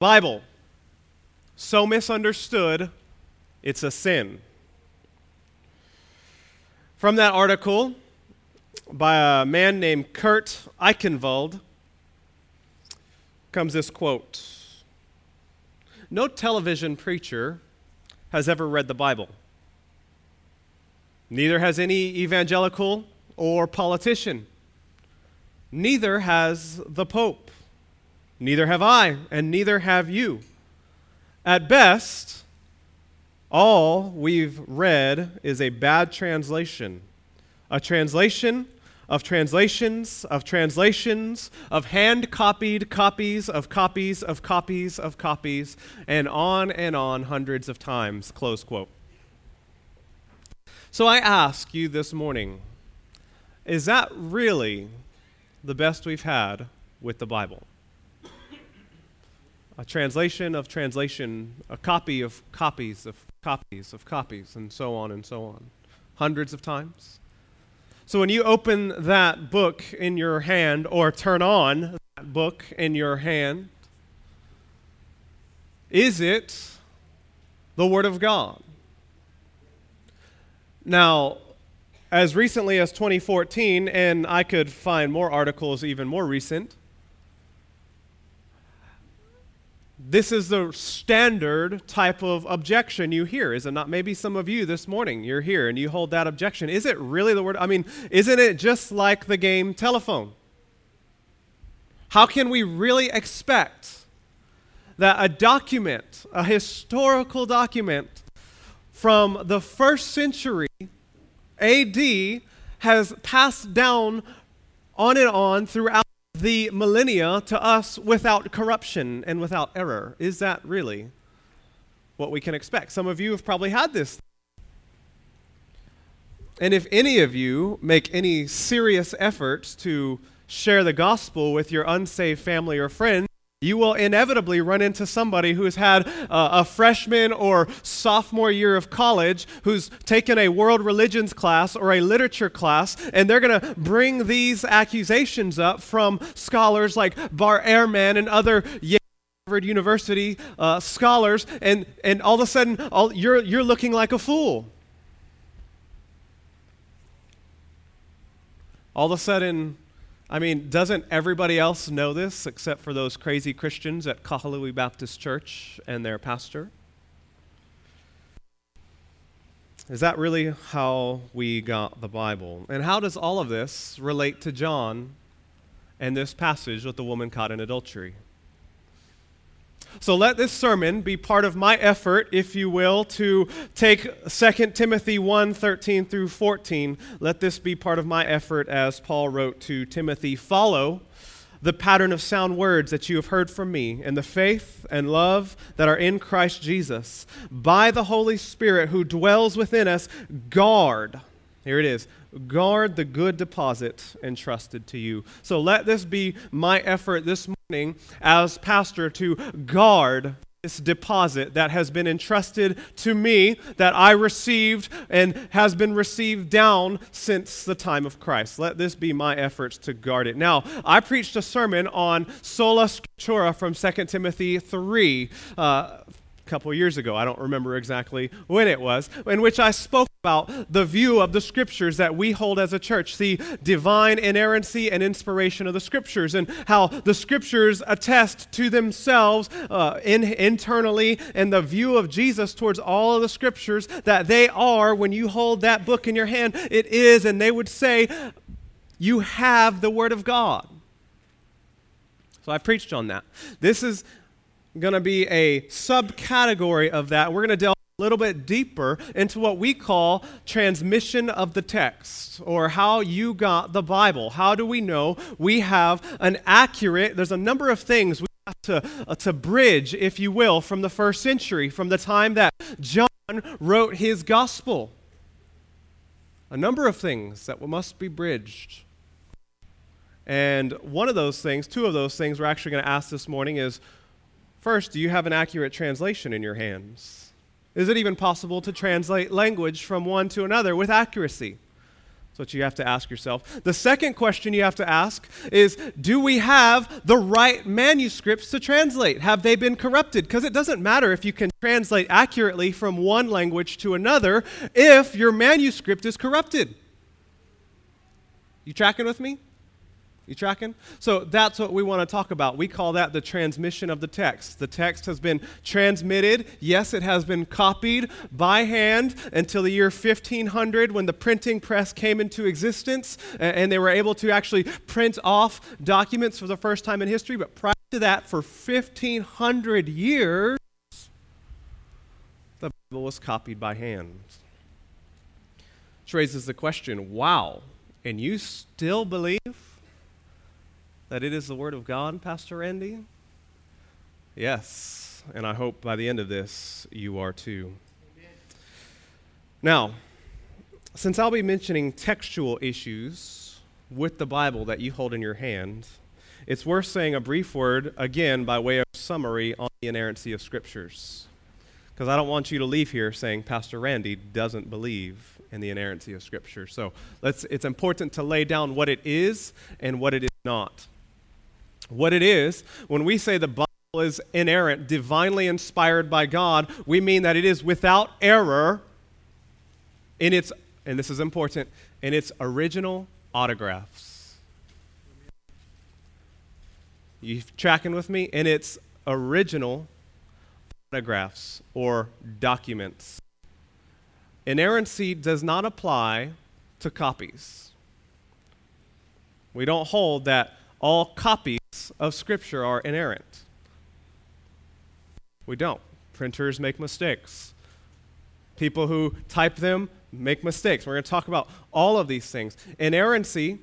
Bible, so misunderstood, it's a sin. From that article by a man named Kurt Eichenwald comes this quote No television preacher has ever read the Bible. Neither has any evangelical or politician. Neither has the Pope. Neither have I, and neither have you. At best, all we've read is a bad translation. A translation of translations of translations of hand copied copies of copies of copies of copies, and on and on hundreds of times. Close quote. So I ask you this morning is that really the best we've had with the Bible? A translation of translation, a copy of copies of copies of copies, and so on and so on. Hundreds of times. So when you open that book in your hand or turn on that book in your hand, is it the Word of God? Now, as recently as 2014, and I could find more articles even more recent, this is the standard type of objection you hear, is it not? Maybe some of you this morning, you're here and you hold that objection. Is it really the word? I mean, isn't it just like the game telephone? How can we really expect that a document, a historical document from the first century AD, has passed down on and on throughout the millennia to us without corruption and without error. Is that really what we can expect? Some of you have probably had this. And if any of you make any serious efforts to share the gospel with your unsaved family or friends, you will inevitably run into somebody who's had uh, a freshman or sophomore year of college who's taken a world religions class or a literature class, and they're going to bring these accusations up from scholars like Bart Ehrman and other Harvard University uh, scholars, and, and all of a sudden all, you're, you're looking like a fool. All of a sudden, I mean, doesn't everybody else know this except for those crazy Christians at Kahului Baptist Church and their pastor? Is that really how we got the Bible? And how does all of this relate to John and this passage with the woman caught in adultery? So let this sermon be part of my effort, if you will, to take 2 Timothy 1 13 through 14. Let this be part of my effort, as Paul wrote to Timothy follow the pattern of sound words that you have heard from me, and the faith and love that are in Christ Jesus. By the Holy Spirit who dwells within us, guard. Here it is guard the good deposit entrusted to you. So let this be my effort this morning as pastor to guard this deposit that has been entrusted to me that I received and has been received down since the time of Christ. Let this be my efforts to guard it. Now, I preached a sermon on sola scriptura from 2 Timothy 3. Uh, couple years ago. I don't remember exactly when it was, in which I spoke about the view of the scriptures that we hold as a church, the divine inerrancy and inspiration of the scriptures, and how the scriptures attest to themselves uh, in, internally and the view of Jesus towards all of the scriptures that they are, when you hold that book in your hand, it is, and they would say, you have the Word of God. So I preached on that. This is going to be a subcategory of that. We're going to delve little bit deeper into what we call transmission of the text or how you got the Bible. How do we know we have an accurate, there's a number of things we have to, uh, to bridge, if you will, from the first century, from the time that John wrote his gospel. A number of things that must be bridged. And one of those things, two of those things we're actually going to ask this morning is First, do you have an accurate translation in your hands? Is it even possible to translate language from one to another with accuracy? So what you have to ask yourself. The second question you have to ask is Do we have the right manuscripts to translate? Have they been corrupted? Because it doesn't matter if you can translate accurately from one language to another if your manuscript is corrupted. You tracking with me? You tracking? So that's what we want to talk about. We call that the transmission of the text. The text has been transmitted. Yes, it has been copied by hand until the year 1500 when the printing press came into existence and they were able to actually print off documents for the first time in history. But prior to that, for 1500 years, the Bible was copied by hand. Which raises the question wow, and you still believe? That it is the Word of God, Pastor Randy? Yes, and I hope by the end of this you are too. Now, since I'll be mentioning textual issues with the Bible that you hold in your hand, it's worth saying a brief word again by way of summary on the inerrancy of Scriptures. Because I don't want you to leave here saying Pastor Randy doesn't believe in the inerrancy of Scripture. So let's, it's important to lay down what it is and what it is not what it is, when we say the Bible is inerrant, divinely inspired by God, we mean that it is without error in its, and this is important, in its original autographs. You tracking with me? In its original autographs or documents. Inerrancy does not apply to copies. We don't hold that all copies of Scripture are inerrant. We don't. Printers make mistakes. People who type them make mistakes. We're going to talk about all of these things. Inerrancy,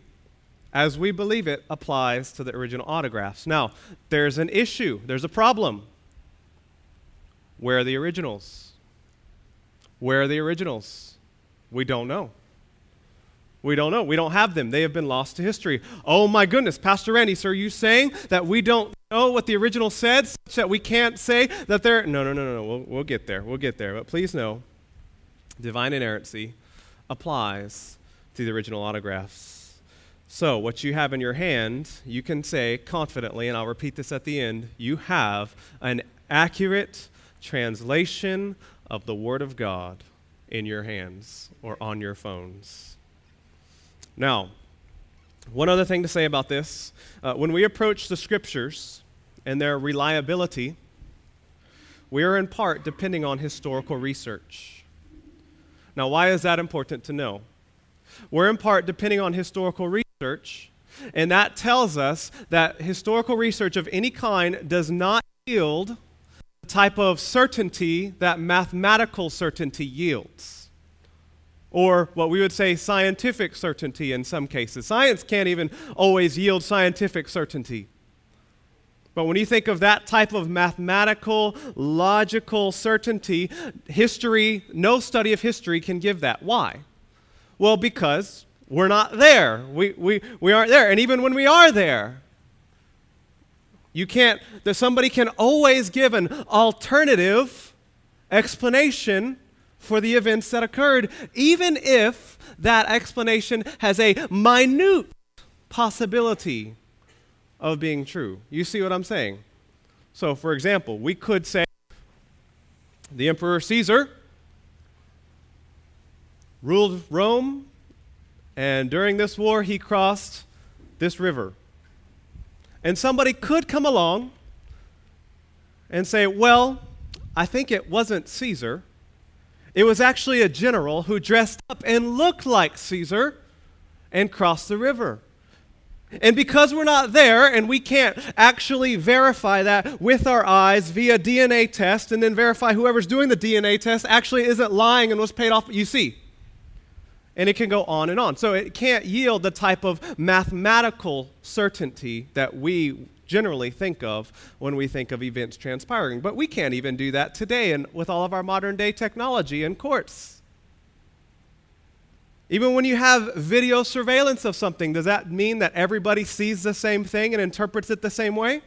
as we believe it, applies to the original autographs. Now, there's an issue, there's a problem. Where are the originals? Where are the originals? We don't know. We don't know. We don't have them. They have been lost to history. Oh my goodness, Pastor Randy, so are you saying that we don't know what the original said, such that we can't say that they're. No, no, no, no, no. We'll, we'll get there. We'll get there. But please know divine inerrancy applies to the original autographs. So, what you have in your hand, you can say confidently, and I'll repeat this at the end you have an accurate translation of the Word of God in your hands or on your phones. Now, one other thing to say about this uh, when we approach the scriptures and their reliability, we are in part depending on historical research. Now, why is that important to know? We're in part depending on historical research, and that tells us that historical research of any kind does not yield the type of certainty that mathematical certainty yields or what we would say scientific certainty in some cases. Science can't even always yield scientific certainty. But when you think of that type of mathematical, logical certainty, history, no study of history can give that. Why? Well, because we're not there. We, we, we aren't there. And even when we are there, you can't, that somebody can always give an alternative explanation for the events that occurred, even if that explanation has a minute possibility of being true. You see what I'm saying? So, for example, we could say the Emperor Caesar ruled Rome, and during this war, he crossed this river. And somebody could come along and say, well, I think it wasn't Caesar. It was actually a general who dressed up and looked like Caesar and crossed the river. And because we're not there and we can't actually verify that with our eyes via DNA test and then verify whoever's doing the DNA test actually isn't lying and was paid off, you see. And it can go on and on. So it can't yield the type of mathematical certainty that we generally think of when we think of events transpiring. But we can't even do that today and with all of our modern day technology and courts. Even when you have video surveillance of something, does that mean that everybody sees the same thing and interprets it the same way?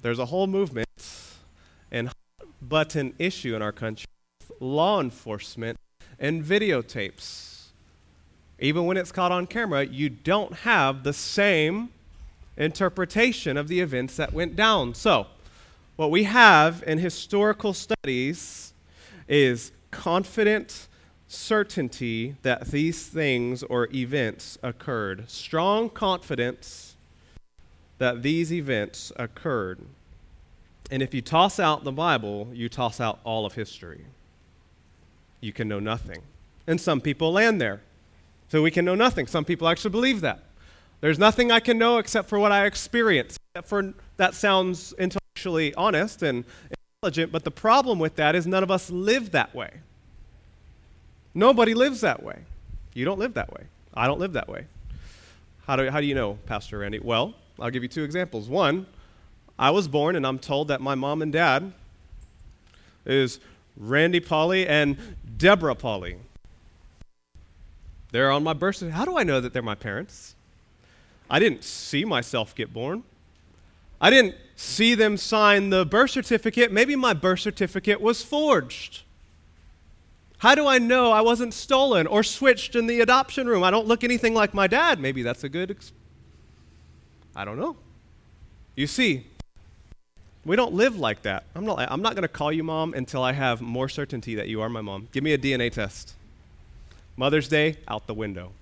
There's a whole movement and button issue in our country law enforcement and videotapes even when it's caught on camera, you don't have the same interpretation of the events that went down. So, what we have in historical studies is confident certainty that these things or events occurred, strong confidence that these events occurred. And if you toss out the Bible, you toss out all of history. You can know nothing. And some people land there. So we can know nothing. Some people actually believe that. There's nothing I can know except for what I experience. For that sounds intellectually honest and intelligent, but the problem with that is none of us live that way. Nobody lives that way. You don't live that way. I don't live that way. How do, how do you know, Pastor Randy? Well, I'll give you two examples. One, I was born and I'm told that my mom and dad is Randy Pauley and Deborah Pauley. They're on my birth certificate. How do I know that they're my parents? I didn't see myself get born. I didn't see them sign the birth certificate. Maybe my birth certificate was forged. How do I know I wasn't stolen or switched in the adoption room? I don't look anything like my dad. Maybe that's a good. Ex- I don't know. You see, we don't live like that. I'm not, I'm not going to call you mom until I have more certainty that you are my mom. Give me a DNA test. Mother's Day, out the window.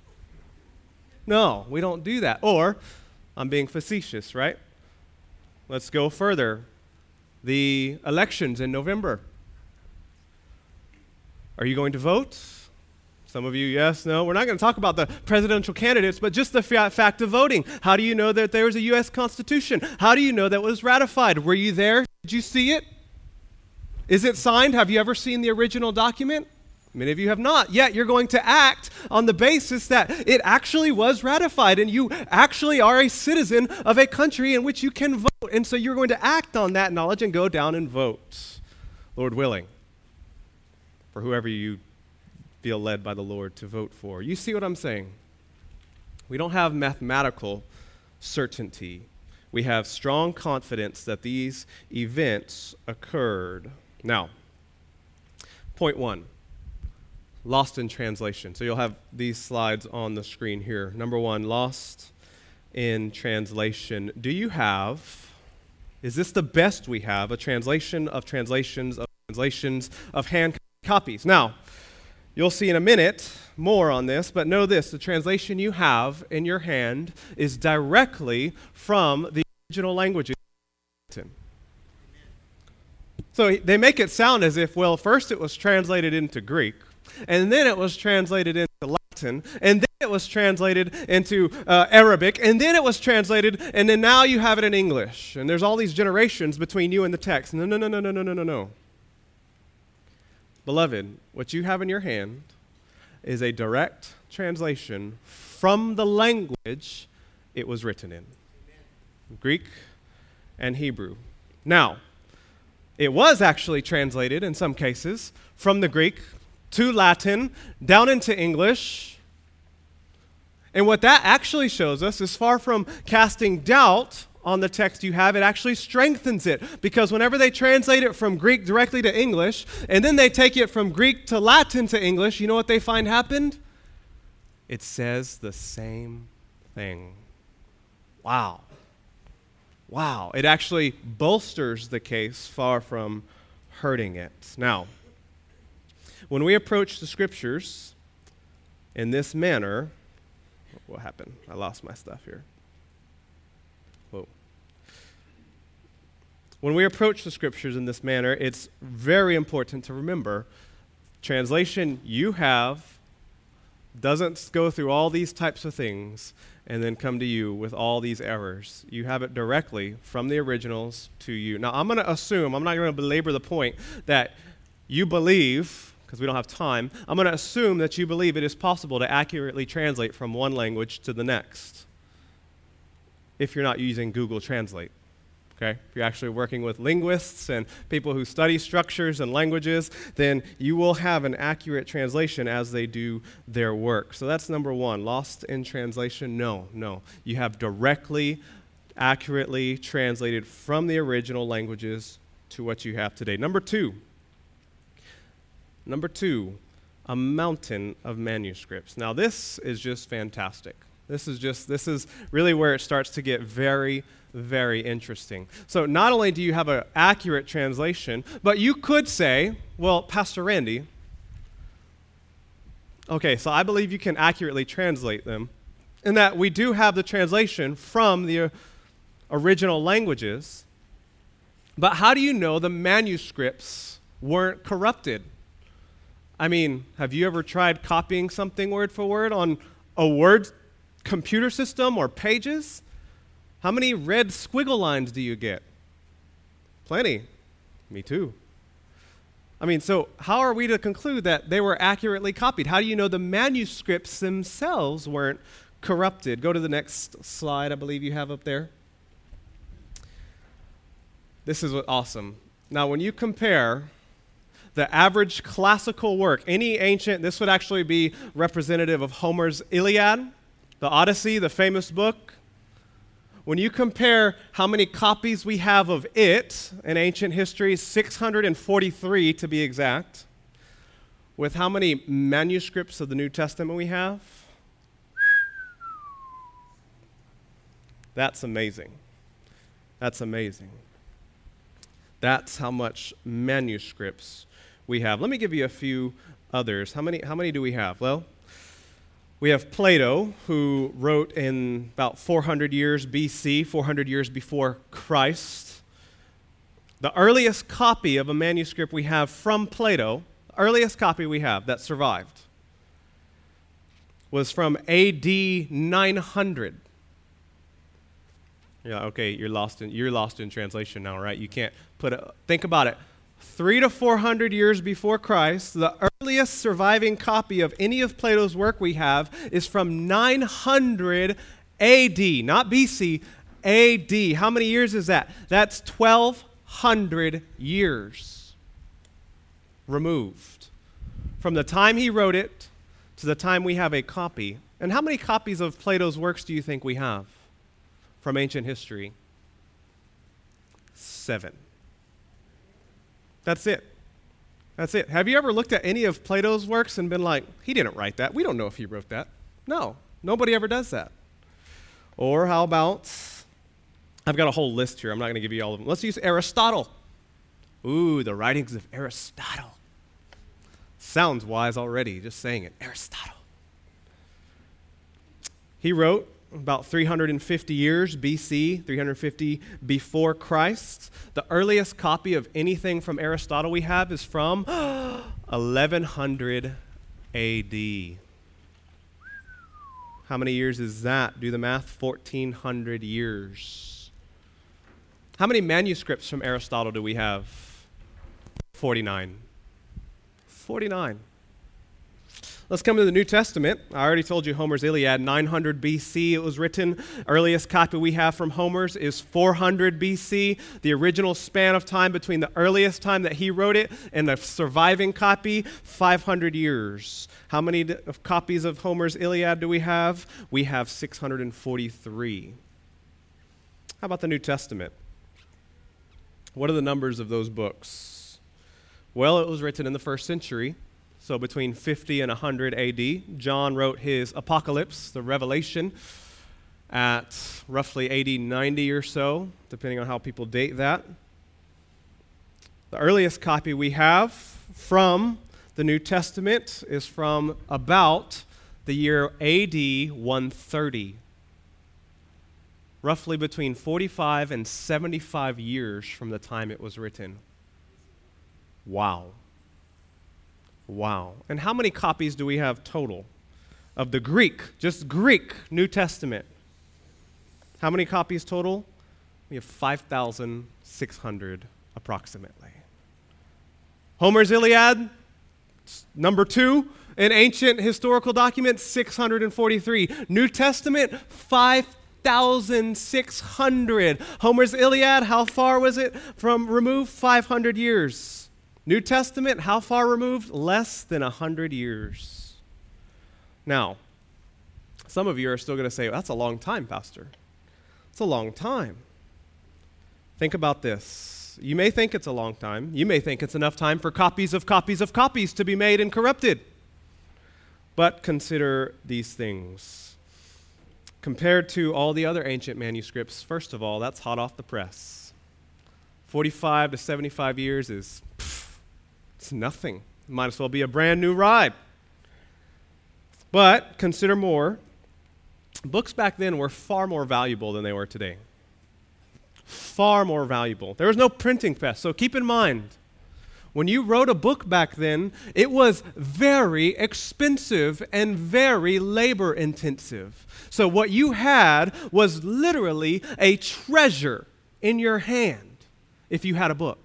No, we don't do that. Or, I'm being facetious, right? Let's go further. The elections in November. Are you going to vote? Some of you, yes, no. We're not going to talk about the presidential candidates, but just the fa- fact of voting. How do you know that there was a U.S. Constitution? How do you know that was ratified? Were you there? Did you see it? Is it signed? Have you ever seen the original document? Many of you have not. Yet you're going to act on the basis that it actually was ratified and you actually are a citizen of a country in which you can vote. And so you're going to act on that knowledge and go down and vote, Lord willing for whoever you feel led by the Lord to vote for. You see what I'm saying? We don't have mathematical certainty. We have strong confidence that these events occurred. Now, point one lost in translation. So you'll have these slides on the screen here. Number one, lost in translation. Do you have, is this the best we have, a translation of translations of translations of hand copies. Now, you'll see in a minute more on this, but know this the translation you have in your hand is directly from the original language. So they make it sound as if, well, first it was translated into Greek, and then it was translated into Latin, and then it was translated into uh, Arabic, and then it was translated, and then now you have it in English. And there's all these generations between you and the text. No, no, no, no, no, no, no, no, no. Beloved, what you have in your hand is a direct translation from the language it was written in Greek and Hebrew. Now, it was actually translated in some cases from the Greek to Latin, down into English. And what that actually shows us is far from casting doubt on the text you have, it actually strengthens it. Because whenever they translate it from Greek directly to English, and then they take it from Greek to Latin to English, you know what they find happened? It says the same thing. Wow. Wow. It actually bolsters the case far from hurting it. Now, when we approach the scriptures in this manner, what happened? I lost my stuff here. Whoa. When we approach the scriptures in this manner, it's very important to remember translation you have doesn't go through all these types of things and then come to you with all these errors. You have it directly from the originals to you. Now, I'm going to assume, I'm not going to belabor the point, that you believe, because we don't have time, I'm going to assume that you believe it is possible to accurately translate from one language to the next if you're not using Google Translate. Okay? If you're actually working with linguists and people who study structures and languages, then you will have an accurate translation as they do their work. So that's number one. Lost in translation? No, no. You have directly, accurately translated from the original languages to what you have today. Number two. Number two, a mountain of manuscripts. Now, this is just fantastic. This is just, this is really where it starts to get very, very interesting. So, not only do you have an accurate translation, but you could say, well, Pastor Randy, okay, so I believe you can accurately translate them, in that we do have the translation from the original languages, but how do you know the manuscripts weren't corrupted? I mean, have you ever tried copying something word for word on a word computer system or pages? How many red squiggle lines do you get? Plenty. Me too. I mean, so how are we to conclude that they were accurately copied? How do you know the manuscripts themselves weren't corrupted? Go to the next slide, I believe you have up there. This is awesome. Now, when you compare the average classical work, any ancient, this would actually be representative of Homer's Iliad, the Odyssey, the famous book. When you compare how many copies we have of it in ancient history, 643 to be exact, with how many manuscripts of the New Testament we have, that's amazing. That's amazing. That's how much manuscripts we have. Let me give you a few others. How many, how many do we have? Well, we have Plato, who wrote in about 400 years BC, 400 years before Christ. The earliest copy of a manuscript we have from Plato, earliest copy we have that survived, was from AD 900. Yeah, okay, you're lost in you're lost in translation now, right? You can't put a, think about it three to four hundred years before Christ, the earliest surviving copy of any of Plato's work we have is from 900 AD, not BC, AD. How many years is that? That's 1200 years removed from the time he wrote it to the time we have a copy. And how many copies of Plato's works do you think we have from ancient history? Seven. That's it. That's it. Have you ever looked at any of Plato's works and been like, he didn't write that. We don't know if he wrote that. No, nobody ever does that. Or how about, I've got a whole list here. I'm not going to give you all of them. Let's use Aristotle. Ooh, the writings of Aristotle. Sounds wise already, just saying it. Aristotle. He wrote about 350 years BC, 350 before Christ. The earliest copy of anything from Aristotle we have is from 1100 AD. How many years is that? Do the math 1400 years. How many manuscripts from Aristotle do we have? 49. 49. Let's come to the New Testament. I already told you Homer's Iliad, 900 BC. It was written. Earliest copy we have from Homer's is 400 BC. The original span of time between the earliest time that he wrote it and the surviving copy, 500 years. How many copies of Homer's Iliad do we have? We have 643. How about the New Testament? What are the numbers of those books? Well, it was written in the first century. So between 50 and 100 AD, John wrote his Apocalypse, the Revelation, at roughly 80, 90 or so, depending on how people date that. The earliest copy we have from the New Testament is from about the year AD 130. Roughly between 45 and 75 years from the time it was written. Wow. Wow. And how many copies do we have total of the Greek, just Greek New Testament? How many copies total? We have 5,600 approximately. Homer's Iliad, number two, an ancient historical document, 643. New Testament, 5,600. Homer's Iliad, how far was it from removed? 500 years. New Testament, how far removed? Less than 100 years. Now, some of you are still going to say, well, that's a long time, Pastor. It's a long time. Think about this. You may think it's a long time. You may think it's enough time for copies of copies of copies to be made and corrupted. But consider these things. Compared to all the other ancient manuscripts, first of all, that's hot off the press. 45 to 75 years is it's nothing. Might as well be a brand new ride. But consider more. Books back then were far more valuable than they were today. Far more valuable. There was no printing press, so keep in mind when you wrote a book back then, it was very expensive and very labor intensive. So, what you had was literally a treasure in your hand if you had a book.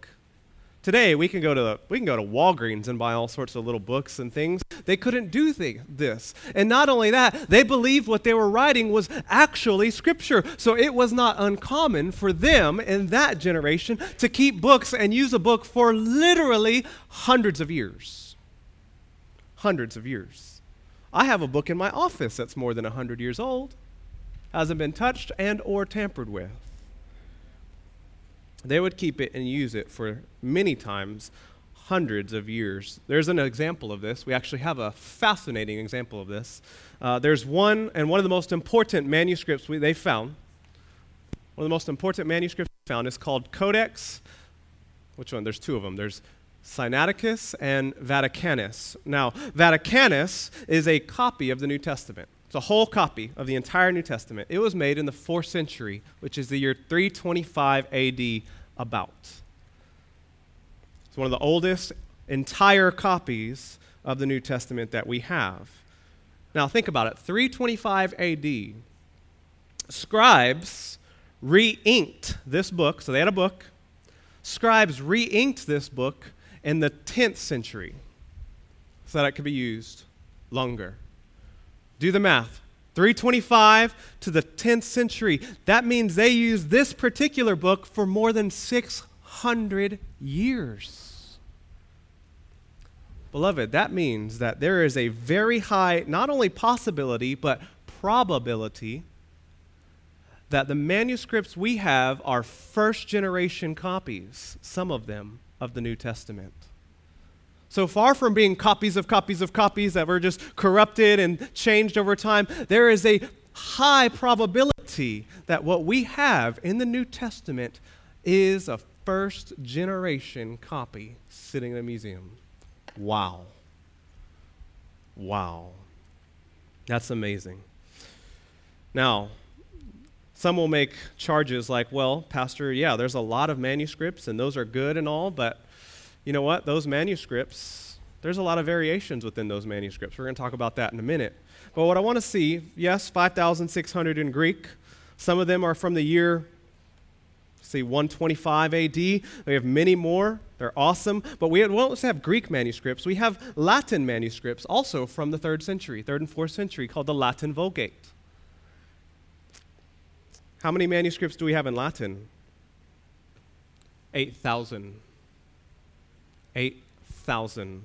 Today we can go to we can go to Walgreens and buy all sorts of little books and things. They couldn't do th- this. And not only that, they believed what they were writing was actually scripture. So it was not uncommon for them in that generation to keep books and use a book for literally hundreds of years. Hundreds of years. I have a book in my office that's more than 100 years old. Hasn't been touched and or tampered with they would keep it and use it for many times hundreds of years. There's an example of this. We actually have a fascinating example of this. Uh, there's one, and one of the most important manuscripts we, they found, one of the most important manuscripts found is called Codex. Which one? There's two of them. There's Sinaiticus and Vaticanus. Now, Vaticanus is a copy of the New Testament. It's a whole copy of the entire New Testament. It was made in the fourth century, which is the year 325 AD, about. It's one of the oldest entire copies of the New Testament that we have. Now, think about it 325 AD, scribes re inked this book, so they had a book. Scribes re inked this book in the 10th century so that it could be used longer. Do the math. 325 to the 10th century. That means they used this particular book for more than 600 years. Beloved, that means that there is a very high, not only possibility, but probability that the manuscripts we have are first generation copies, some of them, of the New Testament. So far from being copies of copies of copies that were just corrupted and changed over time, there is a high probability that what we have in the New Testament is a first generation copy sitting in a museum. Wow. Wow. That's amazing. Now, some will make charges like, well, Pastor, yeah, there's a lot of manuscripts and those are good and all, but you know what? Those manuscripts, there's a lot of variations within those manuscripts. We're going to talk about that in a minute. But what I want to see, yes, 5,600 in Greek. Some of them are from the year, see, 125 AD. We have many more. They're awesome. But we don't just have Greek manuscripts. We have Latin manuscripts also from the third century, third and fourth century, called the Latin Vulgate. How many manuscripts do we have in Latin? 8,000. 8,000.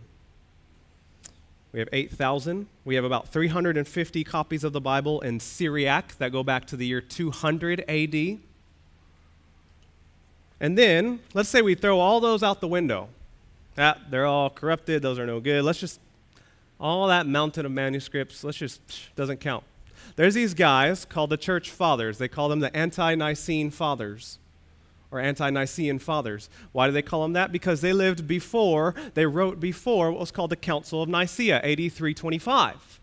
We have 8,000. We have about 350 copies of the Bible in Syriac that go back to the year 200 AD. And then, let's say we throw all those out the window. Ah, they're all corrupted, those are no good. Let's just, all that mountain of manuscripts, let's just, doesn't count. There's these guys called the church fathers. They call them the anti Nicene fathers or ante Nicene fathers. Why do they call them that? Because they lived before, they wrote before what was called the Council of Nicaea, AD 325.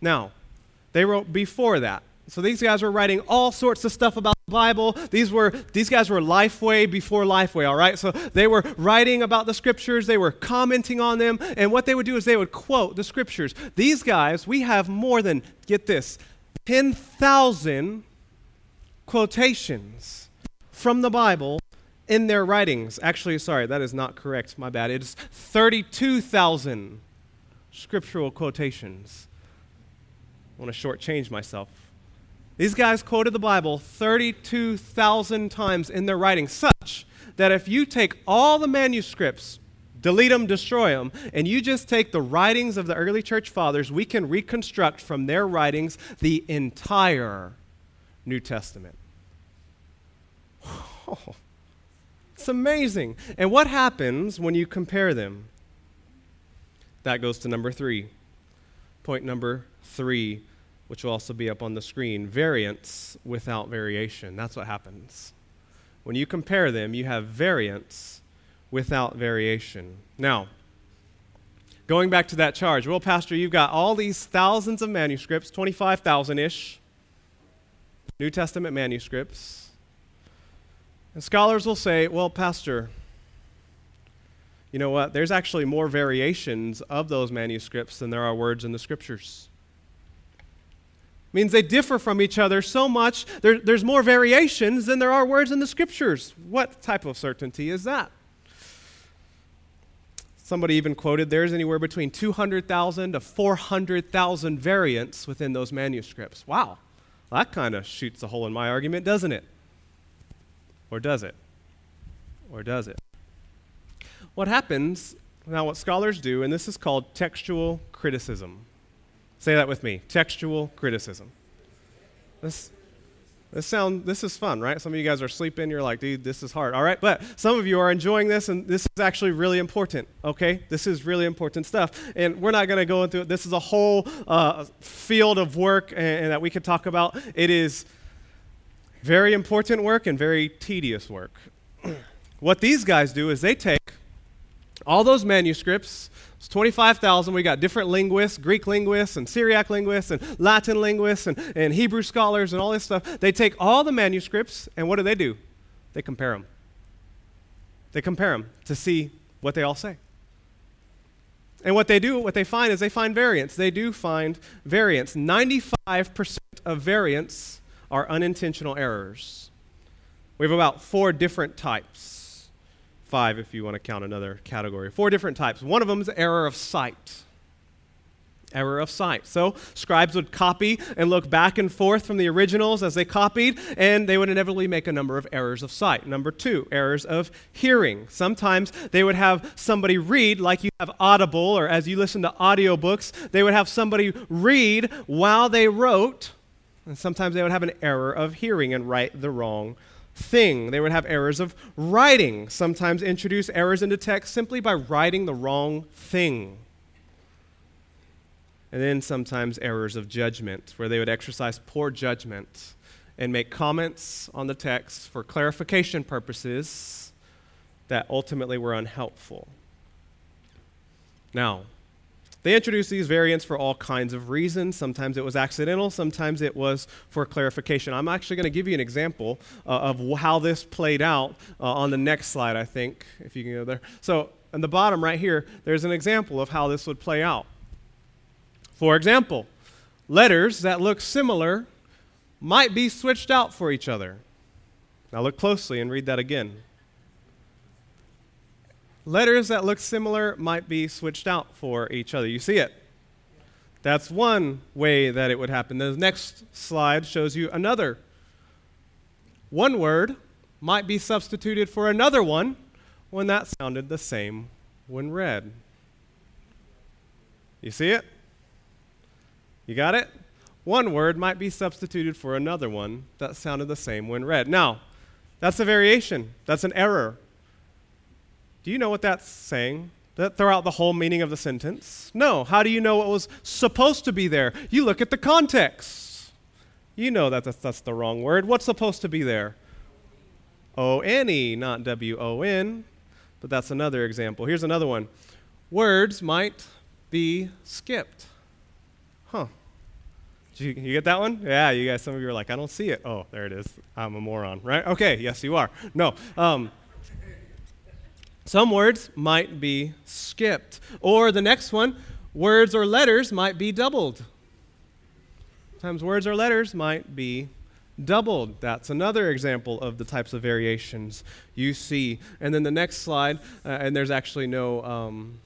Now, they wrote before that. So these guys were writing all sorts of stuff about the Bible. These were these guys were Lifeway before Lifeway, all right? So they were writing about the scriptures, they were commenting on them, and what they would do is they would quote the scriptures. These guys, we have more than get this, 10,000 quotations from the Bible in their writings. Actually, sorry, that is not correct. My bad. It is 32,000 scriptural quotations. I want to shortchange myself. These guys quoted the Bible 32,000 times in their writings, such that if you take all the manuscripts, delete them, destroy them, and you just take the writings of the early church fathers, we can reconstruct from their writings the entire New Testament. Oh, it's amazing. And what happens when you compare them? That goes to number three. Point number three, which will also be up on the screen variance without variation. That's what happens. When you compare them, you have variance without variation. Now, going back to that charge, well, Pastor, you've got all these thousands of manuscripts, 25,000 ish, New Testament manuscripts. And scholars will say, well, Pastor, you know what? There's actually more variations of those manuscripts than there are words in the scriptures. Means they differ from each other so much, there, there's more variations than there are words in the scriptures. What type of certainty is that? Somebody even quoted there's anywhere between 200,000 to 400,000 variants within those manuscripts. Wow, that kind of shoots a hole in my argument, doesn't it? Or does it? Or does it? What happens, now, what scholars do, and this is called textual criticism. Say that with me textual criticism. This, this sound this is fun, right? Some of you guys are sleeping, you're like, dude, this is hard. All right, but some of you are enjoying this, and this is actually really important, okay? This is really important stuff. And we're not gonna go into it. This is a whole uh, field of work and, and that we could talk about. It is very important work and very tedious work. what these guys do is they take all those manuscripts, it's 25,000. We got different linguists, Greek linguists, and Syriac linguists, and Latin linguists, and, and Hebrew scholars, and all this stuff. They take all the manuscripts, and what do they do? They compare them. They compare them to see what they all say. And what they do, what they find is they find variants. They do find variants. 95% of variants are unintentional errors. We have about four different types five if you want to count another category. Four different types. One of them is error of sight. Error of sight. So, scribes would copy and look back and forth from the originals as they copied, and they would inevitably make a number of errors of sight. Number two, errors of hearing. Sometimes they would have somebody read, like you have Audible, or as you listen to audiobooks, they would have somebody read while they wrote, and sometimes they would have an error of hearing and write the wrong thing. They would have errors of writing, sometimes introduce errors into text simply by writing the wrong thing. And then sometimes errors of judgment, where they would exercise poor judgment and make comments on the text for clarification purposes that ultimately were unhelpful. Now, they introduced these variants for all kinds of reasons. Sometimes it was accidental, sometimes it was for clarification. I'm actually going to give you an example uh, of how this played out uh, on the next slide, I think, if you can go there. So, on the bottom right here, there's an example of how this would play out. For example, letters that look similar might be switched out for each other. Now, look closely and read that again. Letters that look similar might be switched out for each other. You see it? That's one way that it would happen. The next slide shows you another. One word might be substituted for another one when that sounded the same when read. You see it? You got it? One word might be substituted for another one that sounded the same when read. Now, that's a variation, that's an error. Do you know what that's saying? That throughout the whole meaning of the sentence? No. How do you know what was supposed to be there? You look at the context. You know that that's, that's the wrong word. What's supposed to be there? O N E, not W O N. But that's another example. Here's another one. Words might be skipped. Huh. Did you, you, get that one? Yeah, you guys, some of you are like, I don't see it. Oh, there it is. I'm a moron, right? Okay, yes, you are. No. Um, some words might be skipped. Or the next one, words or letters might be doubled. Sometimes words or letters might be doubled. That's another example of the types of variations you see. And then the next slide, uh, and there's actually no. Um,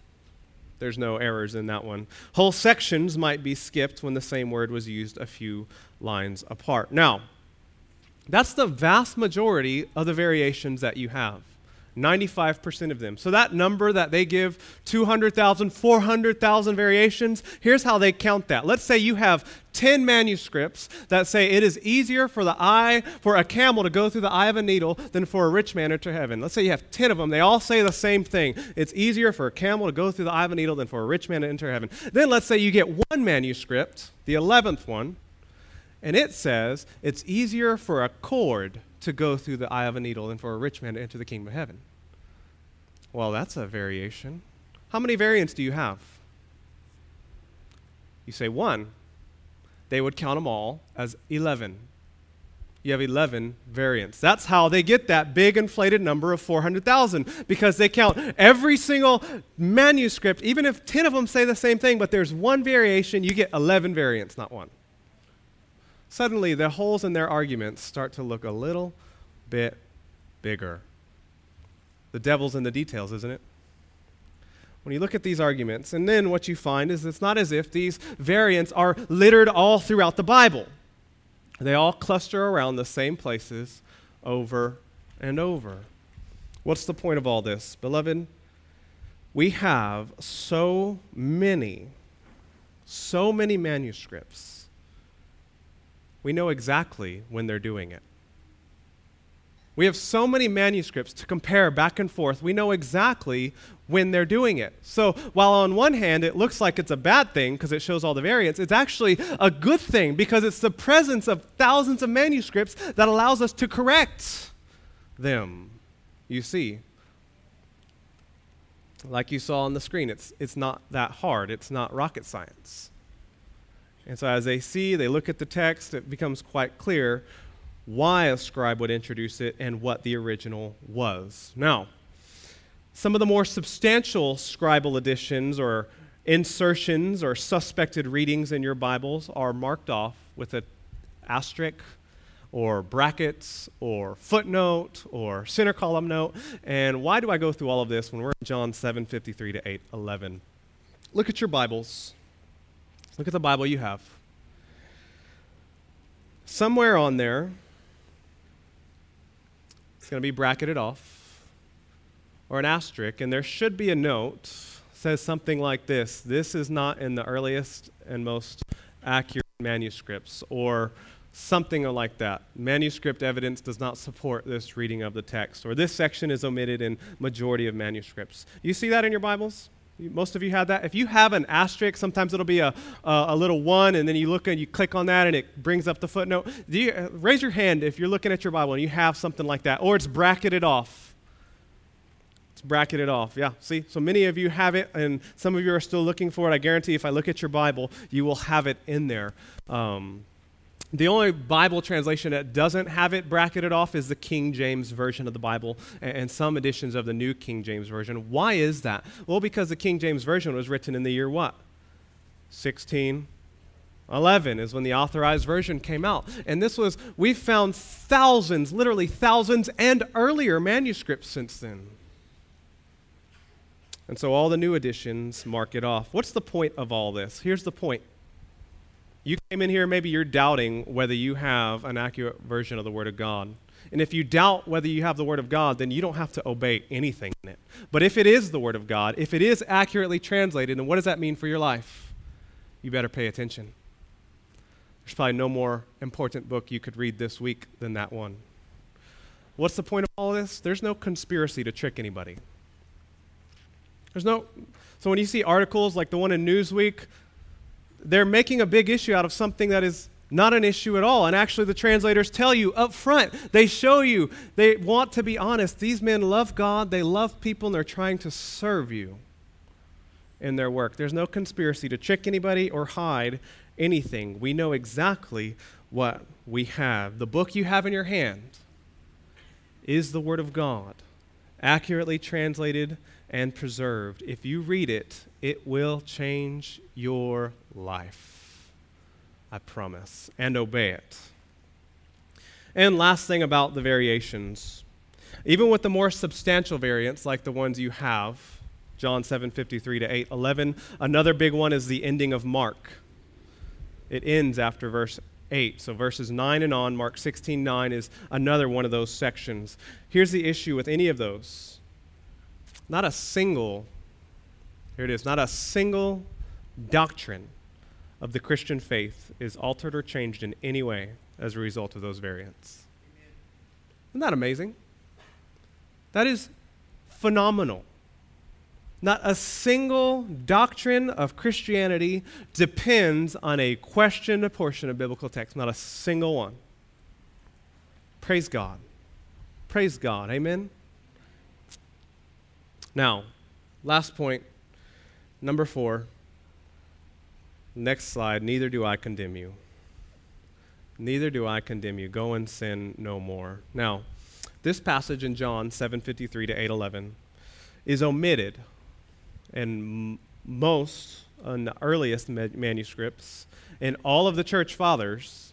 there's no errors in that one. Whole sections might be skipped when the same word was used a few lines apart. Now, that's the vast majority of the variations that you have 95% of them. So that number that they give 200,000, 400,000 variations, here's how they count that. Let's say you have 10 manuscripts that say it is easier for the eye for a camel to go through the eye of a needle than for a rich man to enter heaven. Let's say you have 10 of them. They all say the same thing. It's easier for a camel to go through the eye of a needle than for a rich man to enter heaven. Then let's say you get one manuscript, the 11th one, and it says it's easier for a cord to go through the eye of a needle than for a rich man to enter the kingdom of heaven. Well, that's a variation. How many variants do you have? You say one. They would count them all as 11. You have 11 variants. That's how they get that big inflated number of 400,000 because they count every single manuscript, even if 10 of them say the same thing, but there's one variation, you get 11 variants, not one suddenly the holes in their arguments start to look a little bit bigger. The devil's in the details, isn't it? When you look at these arguments, and then what you find is it's not as if these variants are littered all throughout the Bible. They all cluster around the same places over and over. What's the point of all this? Beloved, we have so many, so many manuscripts we know exactly when they're doing it. We have so many manuscripts to compare back and forth. We know exactly when they're doing it. So, while on one hand it looks like it's a bad thing because it shows all the variants, it's actually a good thing because it's the presence of thousands of manuscripts that allows us to correct them. You see, like you saw on the screen, it's, it's not that hard, it's not rocket science. And so as they see, they look at the text, it becomes quite clear why a scribe would introduce it and what the original was. Now, some of the more substantial scribal additions or insertions or suspected readings in your Bibles are marked off with an asterisk or brackets or footnote or center column note. And why do I go through all of this when we're in John 7 53 to 8 11? Look at your Bibles. Look at the Bible you have. Somewhere on there, it's going to be bracketed off or an asterisk, and there should be a note says something like this This is not in the earliest and most accurate manuscripts, or something like that. Manuscript evidence does not support this reading of the text, or this section is omitted in majority of manuscripts. You see that in your Bibles? Most of you have that. If you have an asterisk, sometimes it'll be a, a, a, little one, and then you look and you click on that, and it brings up the footnote. You, uh, raise your hand if you're looking at your Bible and you have something like that, or it's bracketed off. It's bracketed off. Yeah, see? So many of you have it, and some of you are still looking for it. I guarantee if I look at your Bible, you will have it in there. Um, the only Bible translation that doesn't have it bracketed off is the King James Version of the Bible and some editions of the New King James Version. Why is that? Well, because the King James Version was written in the year what? 1611 is when the authorized version came out. And this was, we've found thousands, literally thousands, and earlier manuscripts since then. And so all the new editions mark it off. What's the point of all this? Here's the point you came in here, maybe you're doubting whether you have an accurate version of the Word of God. And if you doubt whether you have the Word of God, then you don't have to obey anything in it. But if it is the Word of God, if it is accurately translated, then what does that mean for your life? You better pay attention. There's probably no more important book you could read this week than that one. What's the point of all this? There's no conspiracy to trick anybody. There's no. So when you see articles like the one in Newsweek, they're making a big issue out of something that is not an issue at all. And actually, the translators tell you up front, they show you, they want to be honest. These men love God, they love people, and they're trying to serve you in their work. There's no conspiracy to trick anybody or hide anything. We know exactly what we have. The book you have in your hand is the Word of God, accurately translated and preserved. If you read it, it will change your life. I promise. And obey it. And last thing about the variations. Even with the more substantial variants, like the ones you have, John 7 53 to 8 11, another big one is the ending of Mark. It ends after verse 8. So verses 9 and on, Mark 16 9 is another one of those sections. Here's the issue with any of those not a single, here it is, not a single doctrine of the Christian faith is altered or changed in any way as a result of those variants. Isn't that amazing? That is phenomenal. Not a single doctrine of Christianity depends on a questioned portion of biblical text. Not a single one. Praise God. Praise God. Amen. Now, last point, number four. Next slide. Neither do I condemn you. Neither do I condemn you. Go and sin no more. Now, this passage in John 7:53 to 8:11 is omitted in most in the earliest ma- manuscripts and all of the church fathers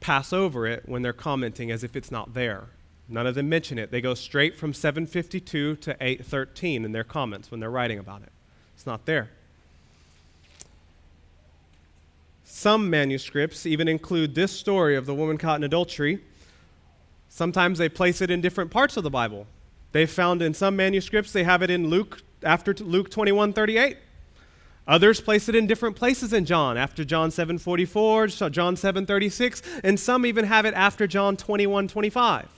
pass over it when they're commenting as if it's not there. None of them mention it. They go straight from 752 to 813 in their comments when they're writing about it. It's not there. Some manuscripts even include this story of the woman caught in adultery. Sometimes they place it in different parts of the Bible. They found in some manuscripts they have it in Luke after Luke 21:38. Others place it in different places in John, after John 7:44, John 7:36, and some even have it after John 21:25.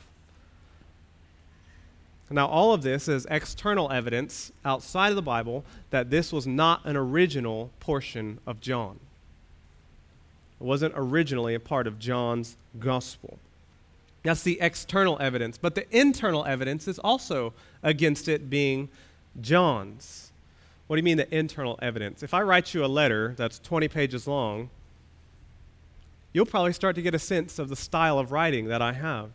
Now, all of this is external evidence outside of the Bible that this was not an original portion of John. Wasn't originally a part of John's gospel. That's the external evidence. But the internal evidence is also against it being John's. What do you mean, the internal evidence? If I write you a letter that's 20 pages long, you'll probably start to get a sense of the style of writing that I have.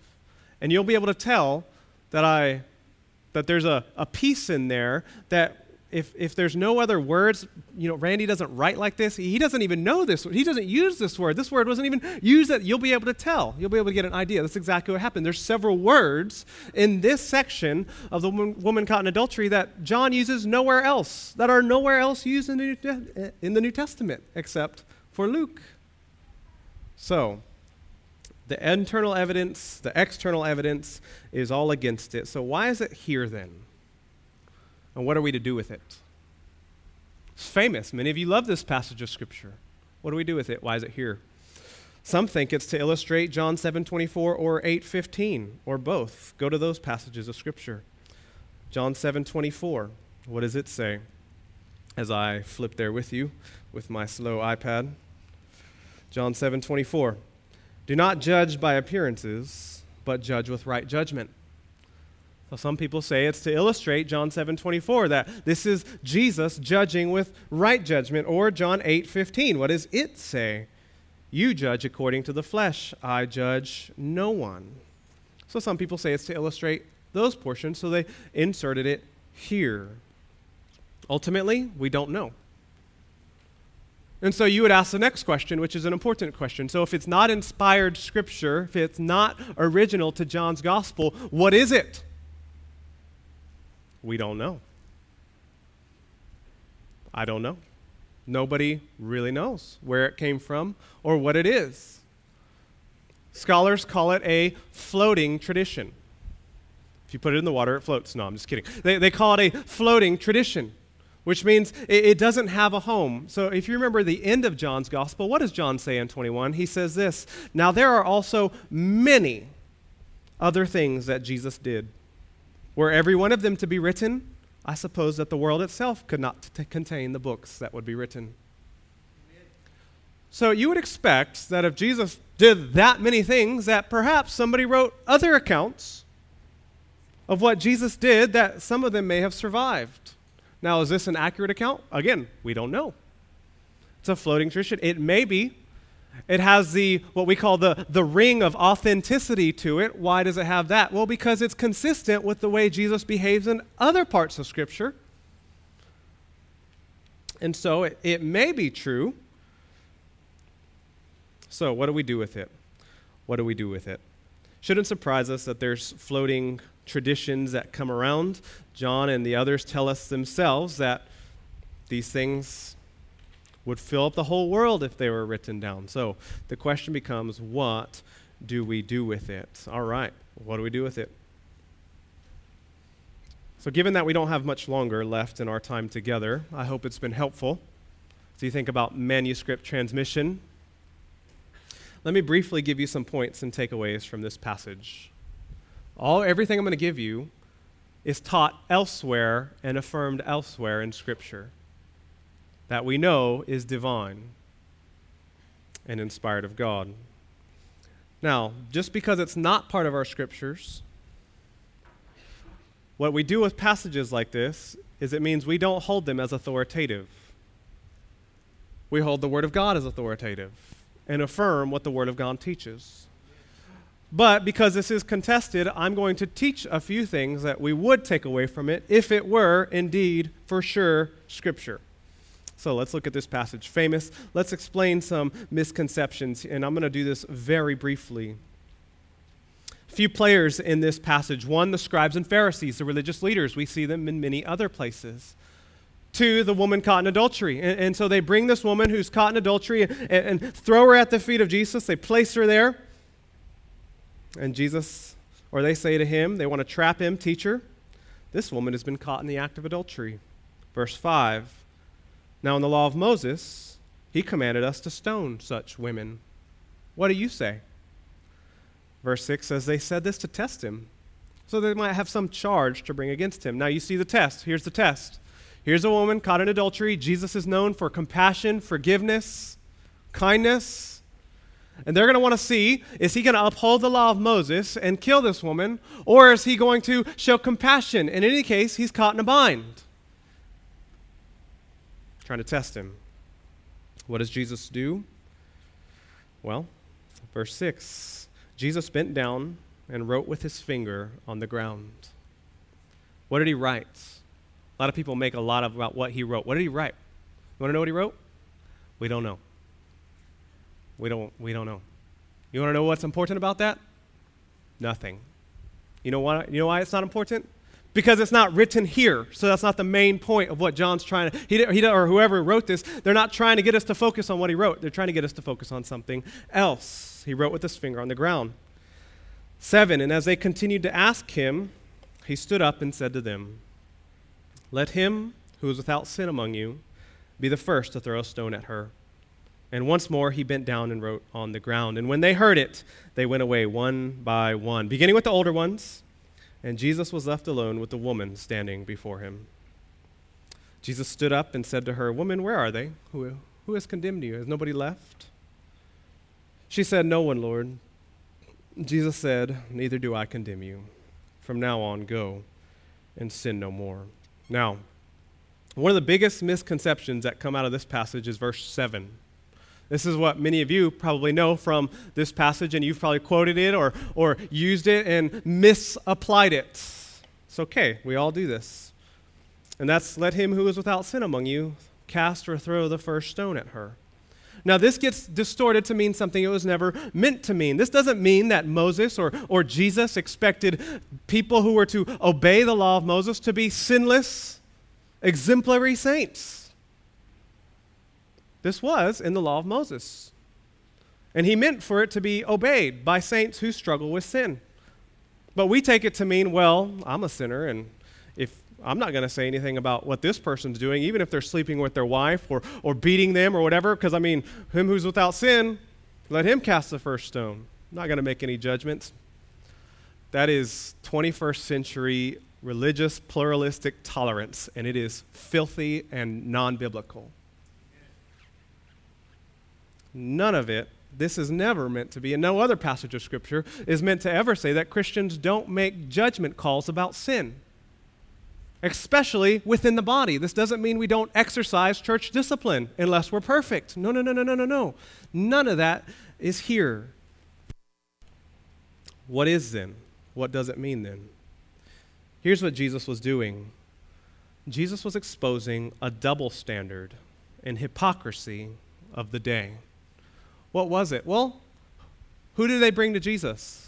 And you'll be able to tell that I that there's a, a piece in there that if, if there's no other words, you know, Randy doesn't write like this. He doesn't even know this. He doesn't use this word. This word wasn't even used that you'll be able to tell. You'll be able to get an idea. That's exactly what happened. There's several words in this section of the woman, caught in adultery that John uses nowhere else, that are nowhere else used in the New, in the New Testament except for Luke. So, the internal evidence, the external evidence is all against it. So, why is it here then? And what are we to do with it? It's famous. Many of you love this passage of Scripture. What do we do with it? Why is it here? Some think it's to illustrate John 7:24 or 8:15 or both. Go to those passages of scripture. John 7:24. What does it say? As I flip there with you with my slow iPad. John 7:24. Do not judge by appearances, but judge with right judgment. So some people say it's to illustrate John 7:24 that this is Jesus judging with right judgment or John 8:15. What does it say? You judge according to the flesh, I judge no one. So some people say it's to illustrate those portions, so they inserted it here. Ultimately, we don't know. And so you would ask the next question, which is an important question. So if it's not inspired scripture, if it's not original to John's gospel, what is it? We don't know. I don't know. Nobody really knows where it came from or what it is. Scholars call it a floating tradition. If you put it in the water, it floats. No, I'm just kidding. They, they call it a floating tradition which means it, it, doesn't have a home. So if you remember the end of John's gospel, what does John say in 21? He says this Now there are also many other things that Jesus did. Were every one of them to be written, I suppose that the world itself could not t- contain the books that would be written. So you would expect that if Jesus did that many things, that perhaps somebody wrote other accounts of what Jesus did, that some of them may have survived. Now, is this an accurate account? Again, we don't know. It's a floating tradition. It may be. It has the what we call the, the ring of authenticity to it. Why does it have that? Well, because it's consistent with the way Jesus behaves in other parts of Scripture. And so it, it may be true. So, what do we do with it? What do we do with it? Shouldn't surprise us that there's floating traditions that come around. John and the others tell us themselves that these things would fill up the whole world if they were written down. So the question becomes what do we do with it? All right, what do we do with it? So, given that we don't have much longer left in our time together, I hope it's been helpful. So, you think about manuscript transmission, let me briefly give you some points and takeaways from this passage. All everything I'm going to give you is taught elsewhere and affirmed elsewhere in Scripture that we know is divine and inspired of God. Now, just because it's not part of our Scriptures, what we do with passages like this is it means we don't hold them as authoritative. We hold the Word of God as authoritative and affirm what the Word of God teaches. But because this is contested, I'm going to teach a few things that we would take away from it if it were indeed, for sure, Scripture. So let's look at this passage. Famous. Let's explain some misconceptions, and I'm going to do this very briefly. A few players in this passage. One, the scribes and Pharisees, the religious leaders. We see them in many other places to the woman caught in adultery. And, and, so they bring this woman who's caught in adultery and, and, throw her at the feet of Jesus. They place her there. And Jesus, or they say to him, they want to trap him, teacher, this woman has been caught in the act of adultery. Verse 5 Now, in the law of Moses, he commanded us to stone such women. What do you say? Verse 6 says, They said this to test him, so they might have some charge to bring against him. Now, you see the test. Here's the test Here's a woman caught in adultery. Jesus is known for compassion, forgiveness, kindness. And they're going to want to see is he going to uphold the law of Moses and kill this woman, or is he going to show compassion? In any case, he's caught in a bind. Trying to test him. What does Jesus do? Well, verse 6 Jesus bent down and wrote with his finger on the ground. What did he write? A lot of people make a lot of, about what he wrote. What did he write? You want to know what he wrote? We don't know. We don't, we don't know. You want to know what's important about that? Nothing. You know, why, you know why it's not important? Because it's not written here. So that's not the main point of what John's trying to, he, he, or whoever wrote this, they're not trying to get us to focus on what he wrote. They're trying to get us to focus on something else. He wrote with his finger on the ground. Seven, and as they continued to ask him, he stood up and said to them, let him who is without sin among you be the first to throw a stone at her. And once more he bent down and wrote on the ground. And when they heard it, they went away one by one, beginning with the older ones. And Jesus was left alone with the woman standing before him. Jesus stood up and said to her, Woman, where are they? Who, who has condemned you? Has nobody left? She said, No one, Lord. Jesus said, Neither do I condemn you. From now on, go and sin no more. Now, one of the biggest misconceptions that come out of this passage is verse 7. This is what many of you probably know from this passage, and you've probably quoted it or, or used it and misapplied it. It's okay, we all do this. And that's let him who is without sin among you cast or throw the first stone at her. Now, this gets distorted to mean something it was never meant to mean. This doesn't mean that Moses or, or Jesus expected people who were to obey the law of Moses to be sinless, exemplary saints. This was in the law of Moses. And he meant for it to be obeyed by saints who struggle with sin. But we take it to mean, well, I'm a sinner, and if I'm not going to say anything about what this person's doing, even if they're sleeping with their wife or, or beating them or whatever, because I mean, him who's without sin, let him cast the first stone. I'm not going to make any judgments. That is 21st century religious pluralistic tolerance, and it is filthy and non biblical. None of it, this is never meant to be, and no other passage of Scripture is meant to ever say that Christians don't make judgment calls about sin especially within the body. This doesn't mean we don't exercise church discipline unless we're perfect. No, no, no, no, no, no, no. None of that is here. What is then? What does it mean then? Here's what Jesus was doing Jesus was exposing a double standard and hypocrisy of the day. What was it? Well, who did they bring to Jesus?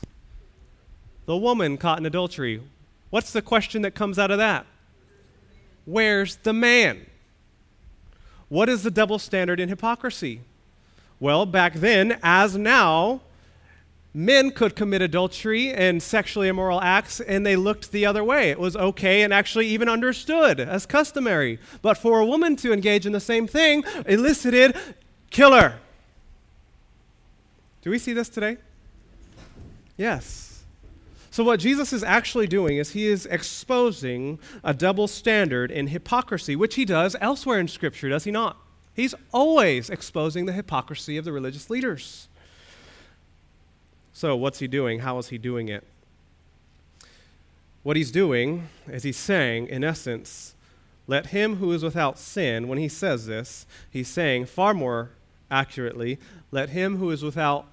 The woman caught in adultery. What's the question that comes out of that? Where's the man? What is the double standard in hypocrisy? Well, back then, as now, men could commit adultery and sexually immoral acts, and they looked the other way. It was okay and actually even understood as customary. But for a woman to engage in the same thing elicited killer. Do we see this today? Yes. So, what Jesus is actually doing is he is exposing a double standard in hypocrisy, which he does elsewhere in Scripture, does he not? He's always exposing the hypocrisy of the religious leaders. So, what's he doing? How is he doing it? What he's doing is he's saying, in essence, let him who is without sin, when he says this, he's saying far more accurately, let him who is without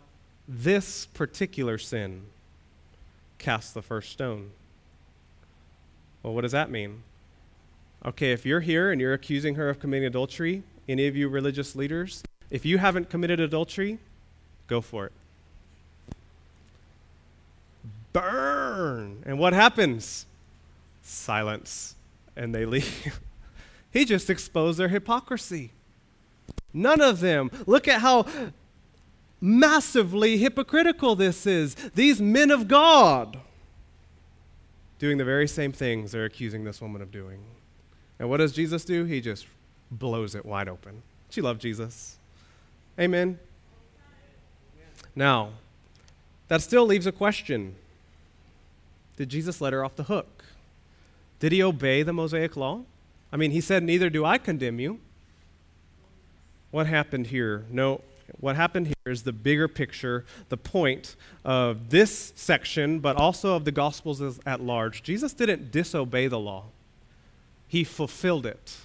this particular sin cast the first stone. Well, what does that mean? Okay, if you're here and you're accusing her of committing adultery, any of you religious leaders, if you haven't committed adultery, go for it burn. And what happens? Silence. And they leave. he just exposed their hypocrisy. None of them. Look at how massively hypocritical this is. These men of God doing the very same things they're accusing this woman of doing. And what does Jesus do? He just blows it wide open. She loved Jesus. Amen. Now, that still leaves a question. Did Jesus let her off the hook? Did he obey the Mosaic law? I mean, he said, Neither do I condemn you. What happened here? No, what happened here is the bigger picture, the point of this section, but also of the Gospels at large. Jesus didn't disobey the law, he fulfilled it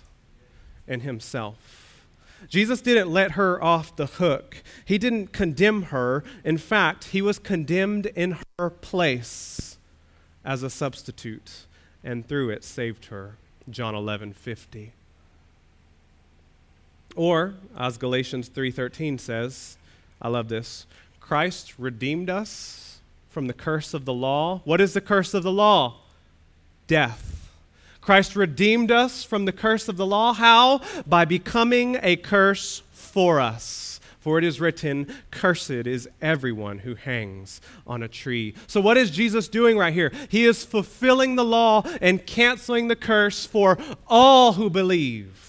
in himself. Jesus didn't let her off the hook. He didn't condemn her. In fact, he was condemned in her place as a substitute, and through it saved her. John 11, 50. Or, as Galatians 3:13 says, I love this. Christ redeemed us from the curse of the law. What is the curse of the law? Death. Christ redeemed us from the curse of the law. How? By becoming a curse for us. For it is written, Cursed is everyone who hangs on a tree. So, what is Jesus doing right here? He is fulfilling the law and canceling the curse for all who believe.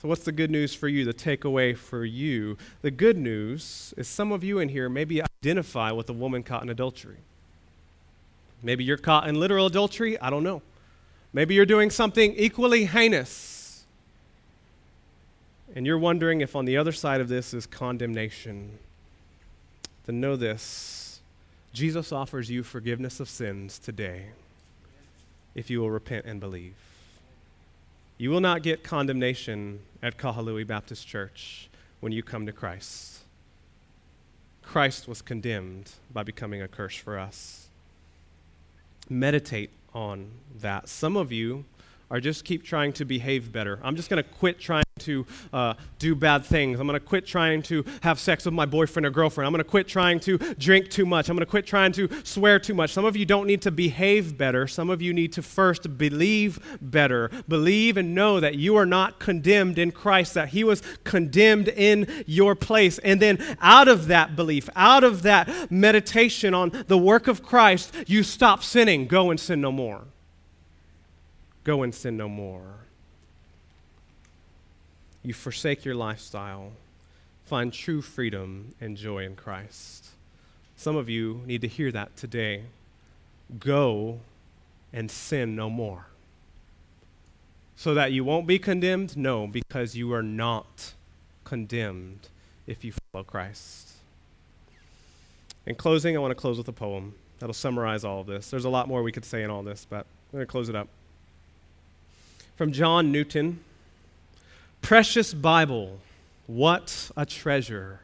So, what's the good news for you? The takeaway for you? The good news is some of you in here maybe identify with a woman caught in adultery. Maybe you're caught in literal adultery. I don't know. Maybe you're doing something equally heinous and you're wondering if on the other side of this is condemnation, then know this Jesus offers you forgiveness of sins today if you will repent and believe. You will not get condemnation at Kahului Baptist Church when you come to Christ. Christ was condemned by becoming a curse for us. Meditate on that. Some of you are just keep trying to behave better. I'm just going to quit trying to uh, do bad things. I'm going to quit trying to have sex with my boyfriend or girlfriend. I'm going to quit trying to drink too much. I'm going to quit trying to swear too much. Some of you don't need to behave better. Some of you need to first believe better. Believe and know that you are not condemned in Christ, that He was condemned in your place. And then out of that belief, out of that meditation on the work of Christ, you stop sinning. Go and sin no more. Go and sin no more. You forsake your lifestyle, find true freedom and joy in Christ. Some of you need to hear that today. Go and sin no more. So that you won't be condemned? No, because you are not condemned if you follow Christ. In closing, I want to close with a poem that'll summarize all of this. There's a lot more we could say in all this, but I'm going to close it up from John Newton Precious Bible, what a treasure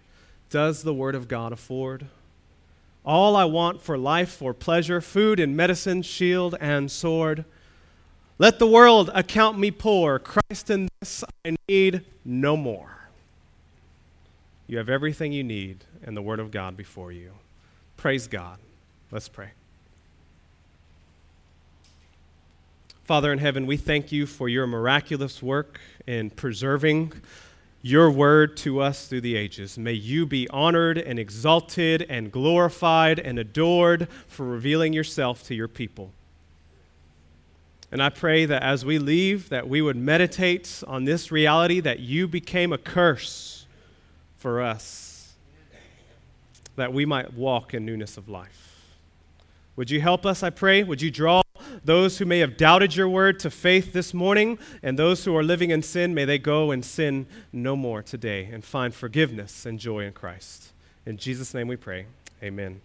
does the Word of God afford? All I want for life, for pleasure, food and medicine, shield and sword. Let the world account me poor. Christ in this I need no more. You have everything you need and the Word of God before you. Praise God. Let's pray. Father in heaven, we thank you for your miraculous work in preserving your word to us through the ages. May you be honored and exalted and glorified and adored for revealing yourself to your people. And I pray that as we leave that we would meditate on this reality that you became a curse for us that we might walk in newness of life. Would you help us, I pray? Would you draw those who may have doubted your word to faith this morning, and those who are living in sin, may they go and sin no more today and find forgiveness and joy in Christ. In Jesus' name we pray. Amen.